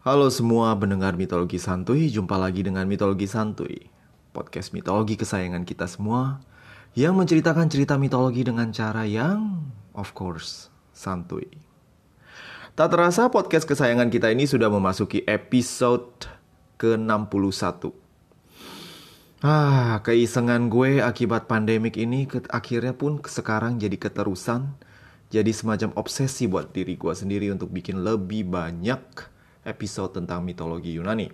Halo semua pendengar mitologi santuy, jumpa lagi dengan mitologi santuy. Podcast mitologi kesayangan kita semua yang menceritakan cerita mitologi dengan cara yang of course santuy. Tak terasa podcast kesayangan kita ini sudah memasuki episode ke-61. Ah, keisengan gue akibat pandemik ini ke akhirnya pun sekarang jadi keterusan, jadi semacam obsesi buat diri gue sendiri untuk bikin lebih banyak episode tentang mitologi Yunani.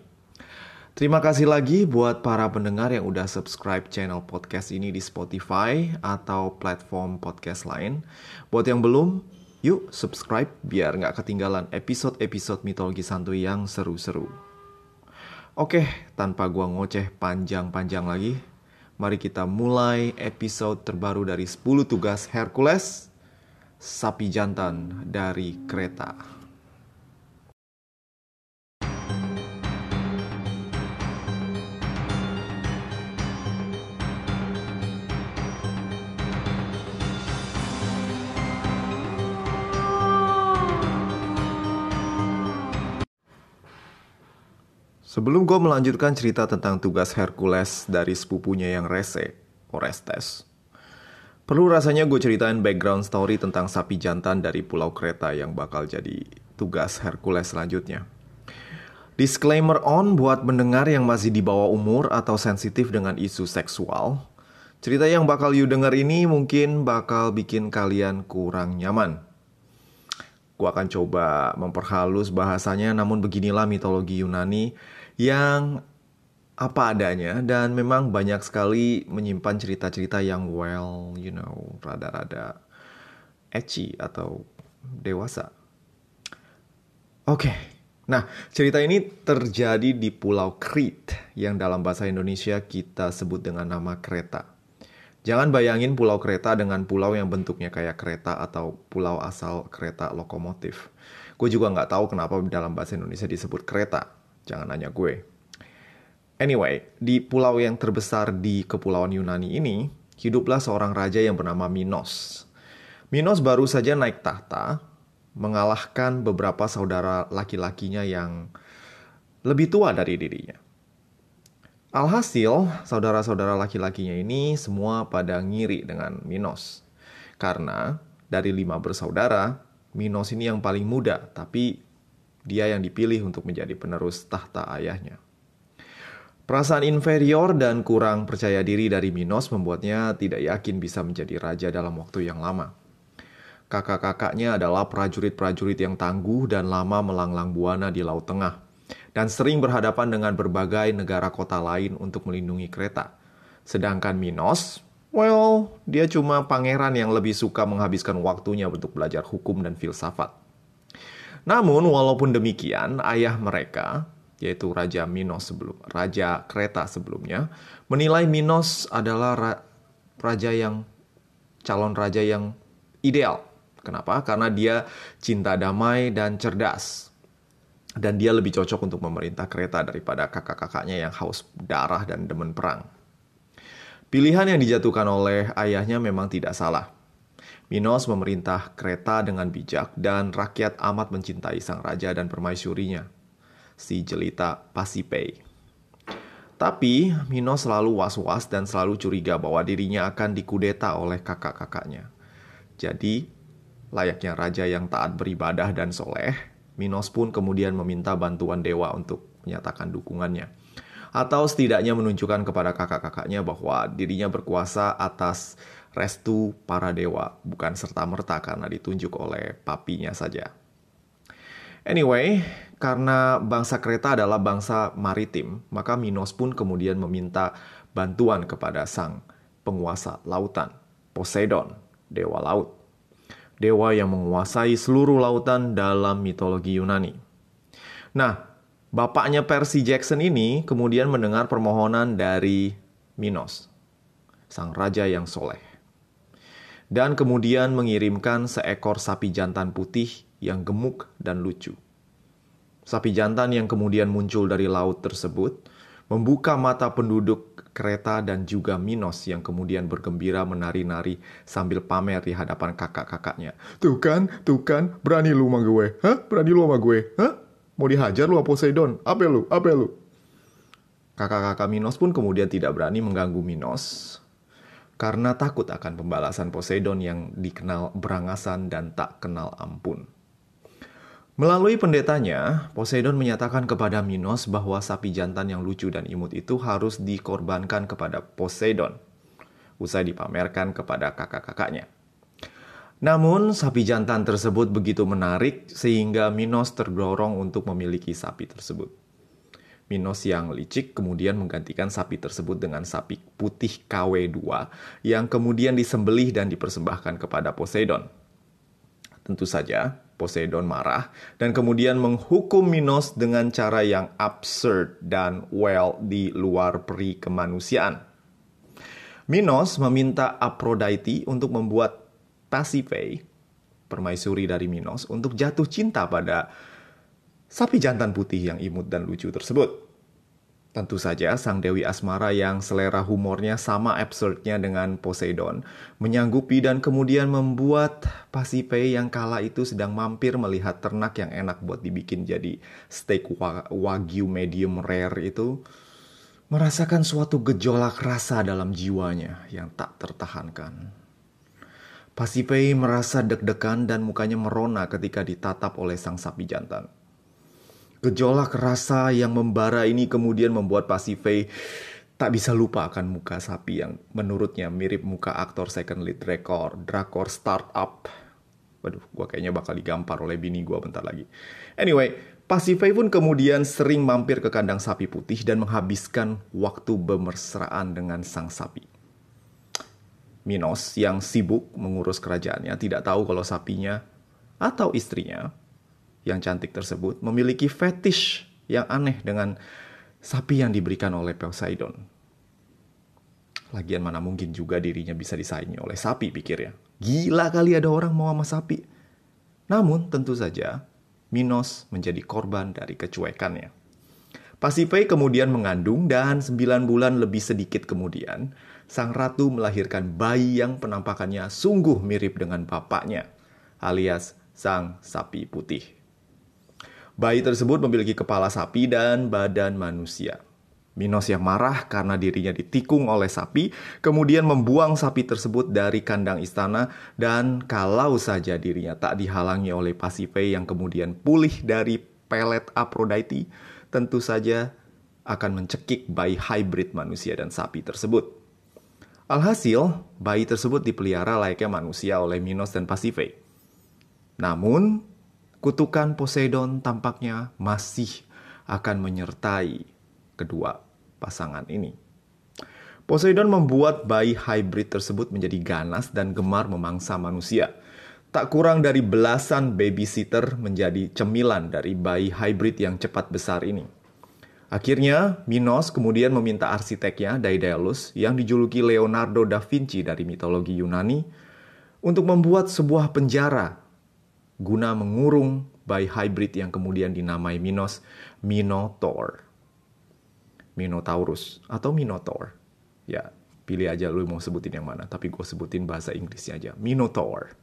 Terima kasih lagi buat para pendengar yang udah subscribe channel podcast ini di Spotify atau platform podcast lain. Buat yang belum, yuk subscribe biar nggak ketinggalan episode-episode mitologi santuy yang seru-seru. Oke, tanpa gua ngoceh panjang-panjang lagi, mari kita mulai episode terbaru dari 10 tugas Hercules, sapi jantan dari kereta. Sebelum gue melanjutkan cerita tentang tugas Hercules dari sepupunya yang rese, Orestes, perlu rasanya gue ceritain background story tentang sapi jantan dari Pulau Kreta yang bakal jadi tugas Hercules selanjutnya. Disclaimer on buat mendengar yang masih di bawah umur atau sensitif dengan isu seksual. Cerita yang bakal you denger ini mungkin bakal bikin kalian kurang nyaman. Gue akan coba memperhalus bahasanya namun beginilah mitologi Yunani yang apa adanya dan memang banyak sekali menyimpan cerita-cerita yang well, you know, rada-rada ecchi atau dewasa. Oke. Okay. Nah, cerita ini terjadi di Pulau Crete yang dalam bahasa Indonesia kita sebut dengan nama Kreta. Jangan bayangin pulau kereta dengan pulau yang bentuknya kayak kereta atau pulau asal kereta lokomotif. Gue juga nggak tahu kenapa dalam bahasa Indonesia disebut kereta. Jangan nanya gue. Anyway, di pulau yang terbesar di kepulauan Yunani ini, hiduplah seorang raja yang bernama Minos. Minos baru saja naik tahta, mengalahkan beberapa saudara laki-lakinya yang lebih tua dari dirinya. Alhasil, saudara-saudara laki-lakinya ini semua pada ngiri dengan Minos. Karena dari lima bersaudara, Minos ini yang paling muda, tapi dia yang dipilih untuk menjadi penerus tahta ayahnya. Perasaan inferior dan kurang percaya diri dari Minos membuatnya tidak yakin bisa menjadi raja dalam waktu yang lama. Kakak-kakaknya adalah prajurit-prajurit yang tangguh dan lama melanglang buana di Laut Tengah, dan sering berhadapan dengan berbagai negara kota lain untuk melindungi kereta. Sedangkan Minos, well, dia cuma pangeran yang lebih suka menghabiskan waktunya untuk belajar hukum dan filsafat. Namun, walaupun demikian, ayah mereka, yaitu Raja Minos sebelum Raja Kreta sebelumnya, menilai Minos adalah ra, raja yang calon raja yang ideal. Kenapa? Karena dia cinta damai dan cerdas. Dan dia lebih cocok untuk memerintah Kreta daripada kakak-kakaknya yang haus darah dan demen perang. Pilihan yang dijatuhkan oleh ayahnya memang tidak salah. Minos memerintah kereta dengan bijak dan rakyat amat mencintai sang raja dan permaisurinya, si jelita Pasipei. Tapi Minos selalu was-was dan selalu curiga bahwa dirinya akan dikudeta oleh kakak-kakaknya. Jadi, layaknya raja yang taat beribadah dan soleh, Minos pun kemudian meminta bantuan dewa untuk menyatakan dukungannya. Atau setidaknya menunjukkan kepada kakak-kakaknya bahwa dirinya berkuasa atas restu para dewa, bukan serta-merta karena ditunjuk oleh papinya saja. Anyway, karena bangsa kereta adalah bangsa maritim, maka Minos pun kemudian meminta bantuan kepada sang penguasa lautan, Poseidon, dewa laut. Dewa yang menguasai seluruh lautan dalam mitologi Yunani. Nah, bapaknya Percy Jackson ini kemudian mendengar permohonan dari Minos, sang raja yang soleh dan kemudian mengirimkan seekor sapi jantan putih yang gemuk dan lucu. Sapi jantan yang kemudian muncul dari laut tersebut membuka mata penduduk kereta dan juga Minos yang kemudian bergembira menari-nari sambil pamer di hadapan kakak-kakaknya. Tuh kan, tuh kan, berani lu sama gue, hah? Berani lu sama gue, hah? Mau dihajar lu Poseidon? Apa lu? Apa lu? Kakak-kakak Minos pun kemudian tidak berani mengganggu Minos karena takut akan pembalasan Poseidon yang dikenal berangasan dan tak kenal ampun. Melalui pendetanya, Poseidon menyatakan kepada Minos bahwa sapi jantan yang lucu dan imut itu harus dikorbankan kepada Poseidon, usai dipamerkan kepada kakak-kakaknya. Namun, sapi jantan tersebut begitu menarik sehingga Minos terdorong untuk memiliki sapi tersebut. Minos yang licik kemudian menggantikan sapi tersebut dengan sapi putih KW2 yang kemudian disembelih dan dipersembahkan kepada Poseidon. Tentu saja, Poseidon marah dan kemudian menghukum Minos dengan cara yang absurd dan well di luar peri kemanusiaan. Minos meminta Aphrodite untuk membuat Pasiphae, permaisuri dari Minos, untuk jatuh cinta pada sapi jantan putih yang imut dan lucu tersebut. Tentu saja sang Dewi Asmara yang selera humornya sama absurdnya dengan Poseidon menyanggupi dan kemudian membuat Pasiphae yang kala itu sedang mampir melihat ternak yang enak buat dibikin jadi steak wagyu medium rare itu merasakan suatu gejolak rasa dalam jiwanya yang tak tertahankan. Pasiphae merasa deg-degan dan mukanya merona ketika ditatap oleh sang sapi jantan. Gejolak rasa yang membara ini kemudian membuat Pasifei tak bisa lupa akan muka sapi yang menurutnya mirip muka aktor second lead record drakor startup. Waduh, gue kayaknya bakal digampar oleh bini gue bentar lagi. Anyway, Pasifei pun kemudian sering mampir ke kandang sapi putih dan menghabiskan waktu bermesraan dengan sang sapi. Minos yang sibuk mengurus kerajaannya tidak tahu kalau sapinya atau istrinya yang cantik tersebut memiliki fetish yang aneh dengan sapi yang diberikan oleh Poseidon. Lagian mana mungkin juga dirinya bisa disaingi oleh sapi pikirnya. Gila kali ada orang mau sama sapi. Namun tentu saja Minos menjadi korban dari kecuekannya. Pasiphae kemudian mengandung dan 9 bulan lebih sedikit kemudian, sang ratu melahirkan bayi yang penampakannya sungguh mirip dengan bapaknya, alias sang sapi putih. Bayi tersebut memiliki kepala sapi dan badan manusia. Minos yang marah karena dirinya ditikung oleh sapi, kemudian membuang sapi tersebut dari kandang istana dan kalau saja dirinya tak dihalangi oleh Pasiphae yang kemudian pulih dari pelet Aphrodite, tentu saja akan mencekik bayi hybrid manusia dan sapi tersebut. Alhasil, bayi tersebut dipelihara layaknya manusia oleh Minos dan Pasiphae. Namun, kutukan Poseidon tampaknya masih akan menyertai kedua pasangan ini. Poseidon membuat bayi hybrid tersebut menjadi ganas dan gemar memangsa manusia. Tak kurang dari belasan babysitter menjadi cemilan dari bayi hybrid yang cepat besar ini. Akhirnya, Minos kemudian meminta arsiteknya, Daedalus, yang dijuluki Leonardo da Vinci dari mitologi Yunani, untuk membuat sebuah penjara guna mengurung bayi hybrid yang kemudian dinamai Minos Minotaur. Minotaurus atau Minotaur. Ya, pilih aja lu mau sebutin yang mana, tapi gue sebutin bahasa Inggrisnya aja. Minotaur.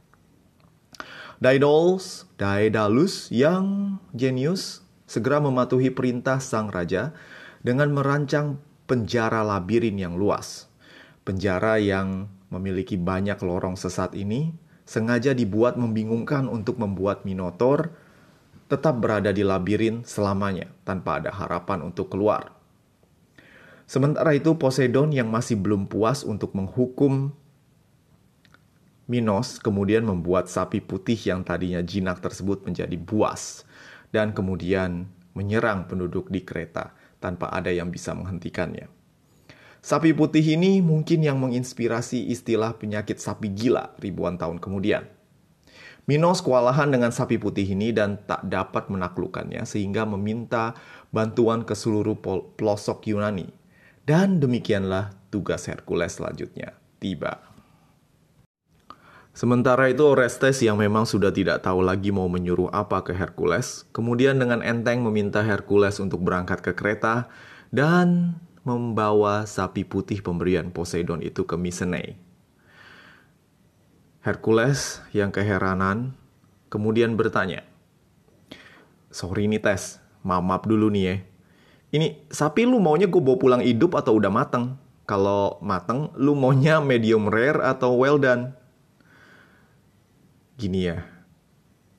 Daedalus, Daedalus yang jenius segera mematuhi perintah sang raja dengan merancang penjara labirin yang luas. Penjara yang memiliki banyak lorong sesat ini sengaja dibuat membingungkan untuk membuat Minotaur tetap berada di labirin selamanya tanpa ada harapan untuk keluar. Sementara itu Poseidon yang masih belum puas untuk menghukum Minos kemudian membuat sapi putih yang tadinya jinak tersebut menjadi buas dan kemudian menyerang penduduk di kereta tanpa ada yang bisa menghentikannya. Sapi putih ini mungkin yang menginspirasi istilah penyakit sapi gila ribuan tahun kemudian. Minos kewalahan dengan sapi putih ini dan tak dapat menaklukkannya sehingga meminta bantuan ke seluruh pelosok Yunani. Dan demikianlah tugas Hercules selanjutnya tiba. Sementara itu Orestes yang memang sudah tidak tahu lagi mau menyuruh apa ke Hercules, kemudian dengan enteng meminta Hercules untuk berangkat ke kereta dan membawa sapi putih pemberian Poseidon itu ke Mycenae. Hercules yang keheranan kemudian bertanya, Sorry nih Tes, mamap dulu nih ya. Ini sapi lu maunya gue bawa pulang hidup atau udah mateng? Kalau mateng, lu maunya medium rare atau well done? Gini ya,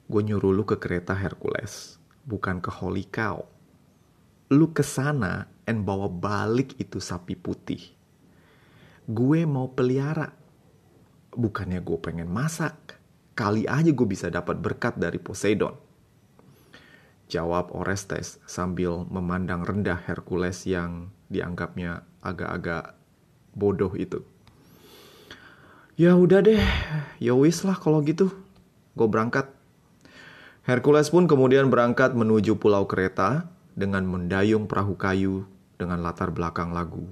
gue nyuruh lu ke kereta Hercules, bukan ke Holy Cow. Lu ke sana and bawa balik itu sapi putih. Gue mau pelihara. Bukannya gue pengen masak. Kali aja gue bisa dapat berkat dari Poseidon. Jawab Orestes sambil memandang rendah Hercules yang dianggapnya agak-agak bodoh itu. Ya udah deh, ya wis lah kalau gitu. Gue berangkat. Hercules pun kemudian berangkat menuju pulau kereta dengan mendayung perahu kayu dengan latar belakang lagu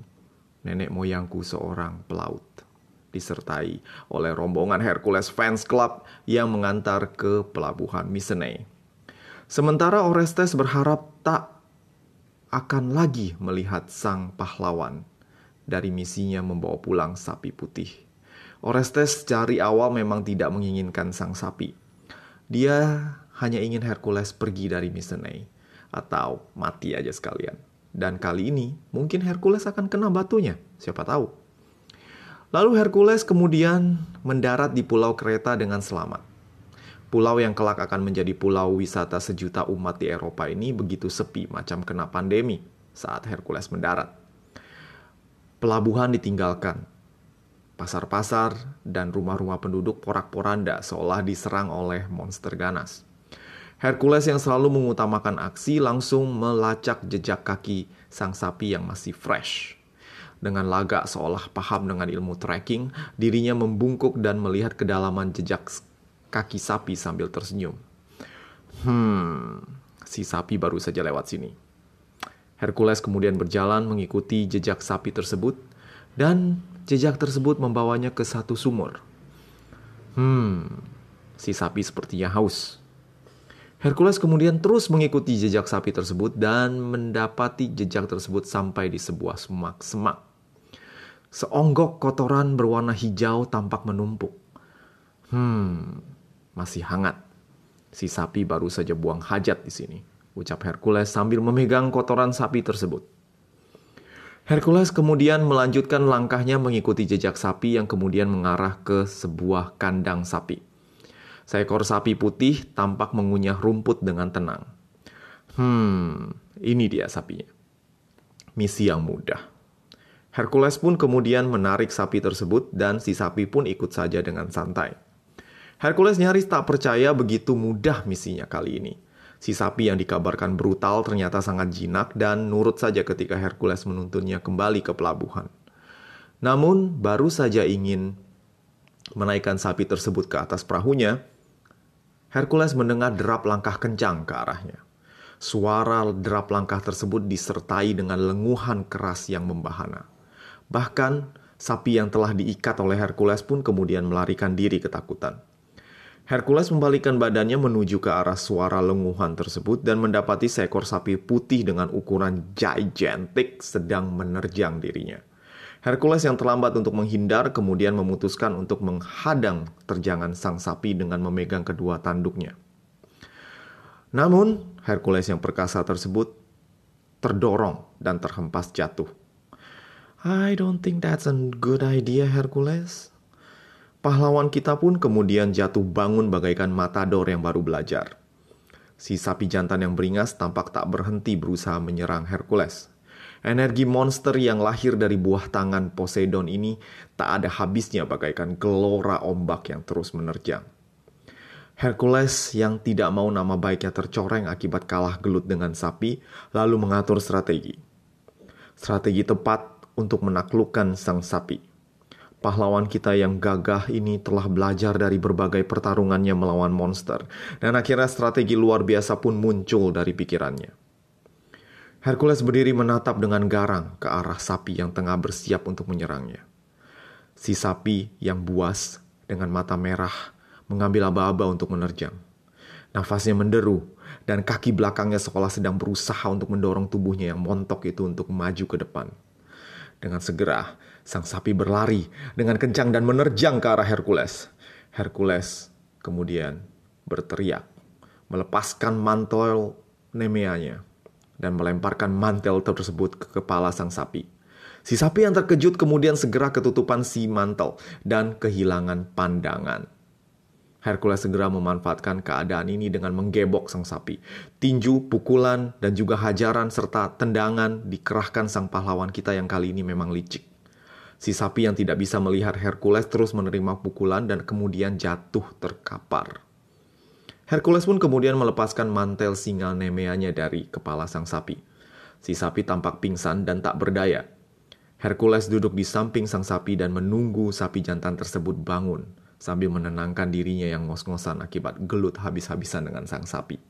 Nenek Moyangku Seorang Pelaut disertai oleh rombongan Hercules Fans Club yang mengantar ke pelabuhan Mycenae. Sementara Orestes berharap tak akan lagi melihat sang pahlawan dari misinya membawa pulang sapi putih. Orestes dari awal memang tidak menginginkan sang sapi. Dia hanya ingin Hercules pergi dari Mycenae atau mati aja sekalian. Dan kali ini mungkin Hercules akan kena batunya, siapa tahu. Lalu Hercules kemudian mendarat di pulau kereta dengan selamat. Pulau yang kelak akan menjadi pulau wisata sejuta umat di Eropa ini begitu sepi macam kena pandemi saat Hercules mendarat. Pelabuhan ditinggalkan. Pasar-pasar dan rumah-rumah penduduk porak-poranda seolah diserang oleh monster ganas. Hercules yang selalu mengutamakan aksi langsung melacak jejak kaki sang sapi yang masih fresh. Dengan lagak seolah paham dengan ilmu trekking, dirinya membungkuk dan melihat kedalaman jejak kaki sapi sambil tersenyum. Hmm, si sapi baru saja lewat sini. Hercules kemudian berjalan mengikuti jejak sapi tersebut dan jejak tersebut membawanya ke satu sumur. Hmm, si sapi sepertinya haus. Hercules kemudian terus mengikuti jejak sapi tersebut dan mendapati jejak tersebut sampai di sebuah semak-semak. Seonggok kotoran berwarna hijau tampak menumpuk. Hmm, masih hangat. Si sapi baru saja buang hajat di sini, ucap Hercules sambil memegang kotoran sapi tersebut. Hercules kemudian melanjutkan langkahnya mengikuti jejak sapi yang kemudian mengarah ke sebuah kandang sapi. Seekor sapi putih tampak mengunyah rumput dengan tenang. Hmm, ini dia sapinya. Misi yang mudah. Hercules pun kemudian menarik sapi tersebut dan si sapi pun ikut saja dengan santai. Hercules nyaris tak percaya begitu mudah misinya kali ini. Si sapi yang dikabarkan brutal ternyata sangat jinak dan nurut saja ketika Hercules menuntunnya kembali ke pelabuhan. Namun, baru saja ingin menaikkan sapi tersebut ke atas perahunya, Hercules mendengar derap langkah kencang ke arahnya. Suara derap langkah tersebut disertai dengan lenguhan keras yang membahana. Bahkan, sapi yang telah diikat oleh Hercules pun kemudian melarikan diri ketakutan. Hercules membalikkan badannya menuju ke arah suara lenguhan tersebut dan mendapati seekor sapi putih dengan ukuran gigantic sedang menerjang dirinya. Hercules yang terlambat untuk menghindar kemudian memutuskan untuk menghadang terjangan sang sapi dengan memegang kedua tanduknya. Namun, Hercules yang perkasa tersebut terdorong dan terhempas jatuh. I don't think that's a good idea, Hercules. Pahlawan kita pun kemudian jatuh bangun bagaikan matador yang baru belajar. Si sapi jantan yang beringas tampak tak berhenti berusaha menyerang Hercules. Energi monster yang lahir dari buah tangan Poseidon ini tak ada habisnya bagaikan gelora ombak yang terus menerjang. Hercules yang tidak mau nama baiknya tercoreng akibat kalah gelut dengan sapi, lalu mengatur strategi. Strategi tepat untuk menaklukkan sang sapi pahlawan kita yang gagah ini telah belajar dari berbagai pertarungannya melawan monster, dan akhirnya strategi luar biasa pun muncul dari pikirannya. Hercules berdiri menatap dengan garang ke arah sapi yang tengah bersiap untuk menyerangnya. Si sapi yang buas dengan mata merah mengambil aba-aba untuk menerjang. Nafasnya menderu dan kaki belakangnya seolah sedang berusaha untuk mendorong tubuhnya yang montok itu untuk maju ke depan. Dengan segera, sang sapi berlari dengan kencang dan menerjang ke arah Hercules. Hercules kemudian berteriak, melepaskan mantel Nemeanya. Dan melemparkan mantel tersebut ke kepala sang sapi. Si sapi yang terkejut kemudian segera ketutupan si mantel dan kehilangan pandangan. Hercules segera memanfaatkan keadaan ini dengan menggebok sang sapi. Tinju, pukulan, dan juga hajaran serta tendangan dikerahkan sang pahlawan kita yang kali ini memang licik. Si sapi yang tidak bisa melihat Hercules terus menerima pukulan dan kemudian jatuh terkapar. Hercules pun kemudian melepaskan mantel singal nemeanya dari kepala sang sapi. Si sapi tampak pingsan dan tak berdaya. Hercules duduk di samping sang sapi dan menunggu sapi jantan tersebut bangun sambil menenangkan dirinya yang ngos-ngosan akibat gelut habis-habisan dengan sang sapi.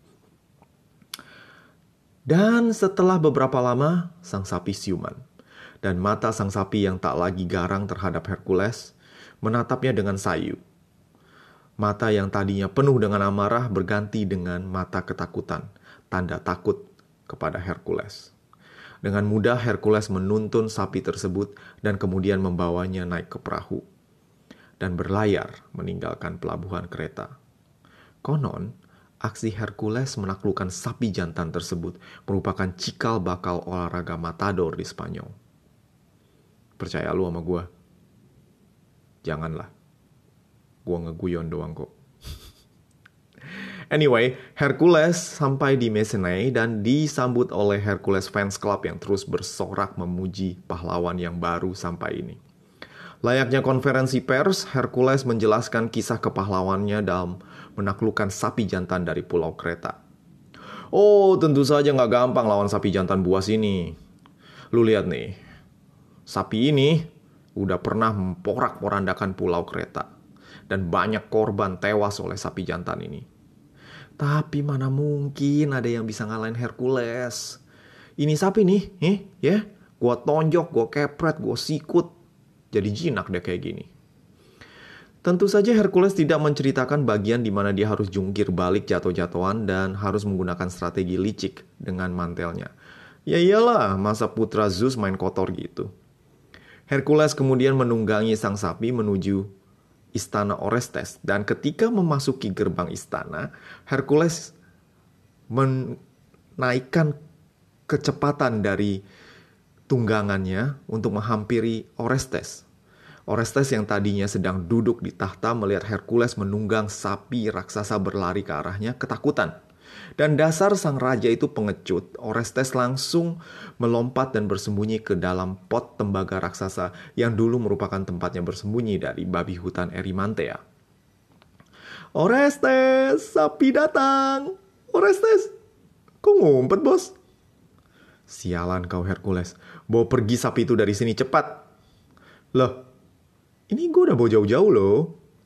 Dan setelah beberapa lama, sang sapi siuman. Dan mata sang sapi yang tak lagi garang terhadap Hercules menatapnya dengan sayu. Mata yang tadinya penuh dengan amarah berganti dengan mata ketakutan, tanda takut kepada Hercules. Dengan mudah Hercules menuntun sapi tersebut dan kemudian membawanya naik ke perahu dan berlayar meninggalkan pelabuhan kereta. Konon, aksi Hercules menaklukkan sapi jantan tersebut merupakan cikal bakal olahraga matador di Spanyol. Percaya lu sama gue? Janganlah. Gue ngeguyon doang kok. Anyway, Hercules sampai di Mesene dan disambut oleh Hercules Fans Club yang terus bersorak memuji pahlawan yang baru sampai ini. Layaknya konferensi pers, Hercules menjelaskan kisah kepahlawannya dalam menaklukkan sapi jantan dari Pulau Kreta. Oh, tentu saja nggak gampang lawan sapi jantan buas ini. Lu lihat nih, sapi ini udah pernah memporak-porandakan Pulau Kreta. Dan banyak korban tewas oleh sapi jantan ini. Tapi mana mungkin ada yang bisa ngalahin Hercules. Ini sapi nih, eh, ya. Gua tonjok, gua kepret, gua sikut, jadi jinak deh kayak gini. Tentu saja Hercules tidak menceritakan bagian di mana dia harus jungkir balik jatuh-jatuhan dan harus menggunakan strategi licik dengan mantelnya. Ya iyalah, masa putra Zeus main kotor gitu. Hercules kemudian menunggangi sang sapi menuju istana Orestes dan ketika memasuki gerbang istana, Hercules menaikkan kecepatan dari tunggangannya untuk menghampiri Orestes. Orestes yang tadinya sedang duduk di tahta melihat Hercules menunggang sapi raksasa berlari ke arahnya ketakutan. Dan dasar sang raja itu pengecut, Orestes langsung melompat dan bersembunyi ke dalam pot tembaga raksasa yang dulu merupakan tempatnya bersembunyi dari babi hutan Erimantea. Orestes, sapi datang! Orestes, kok ngumpet bos? Sialan kau Hercules, bawa pergi sapi itu dari sini cepat. Loh, ini gue udah bawa jauh-jauh loh,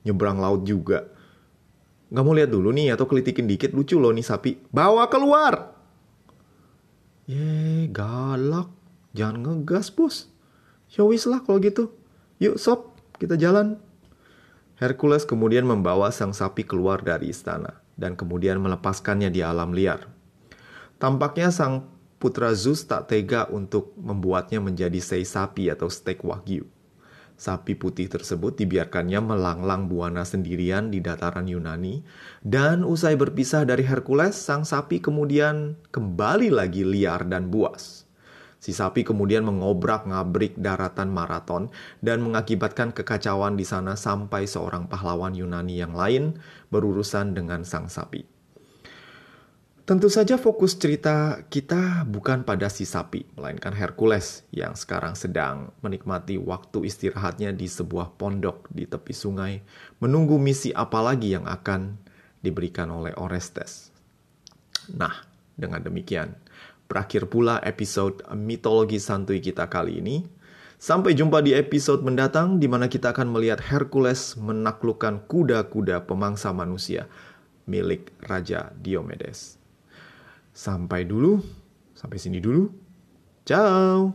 nyebrang laut juga. Gak mau lihat dulu nih atau kelitikin dikit lucu loh nih sapi. Bawa keluar! Ye, galak. Jangan ngegas bos. Ya wis lah kalau gitu. Yuk sob, kita jalan. Hercules kemudian membawa sang sapi keluar dari istana dan kemudian melepaskannya di alam liar. Tampaknya sang putra Zeus tak tega untuk membuatnya menjadi sei sapi atau steak wagyu. Sapi putih tersebut dibiarkannya melanglang buana sendirian di dataran Yunani, dan usai berpisah dari Hercules, sang sapi kemudian kembali lagi liar dan buas. Si sapi kemudian mengobrak-ngabrik daratan maraton dan mengakibatkan kekacauan di sana sampai seorang pahlawan Yunani yang lain berurusan dengan sang sapi. Tentu saja fokus cerita kita bukan pada si sapi, melainkan Hercules yang sekarang sedang menikmati waktu istirahatnya di sebuah pondok di tepi sungai, menunggu misi apa lagi yang akan diberikan oleh Orestes. Nah, dengan demikian, berakhir pula episode mitologi santuy kita kali ini. Sampai jumpa di episode mendatang di mana kita akan melihat Hercules menaklukkan kuda-kuda pemangsa manusia milik Raja Diomedes. Sampai dulu, sampai sini dulu. Ciao.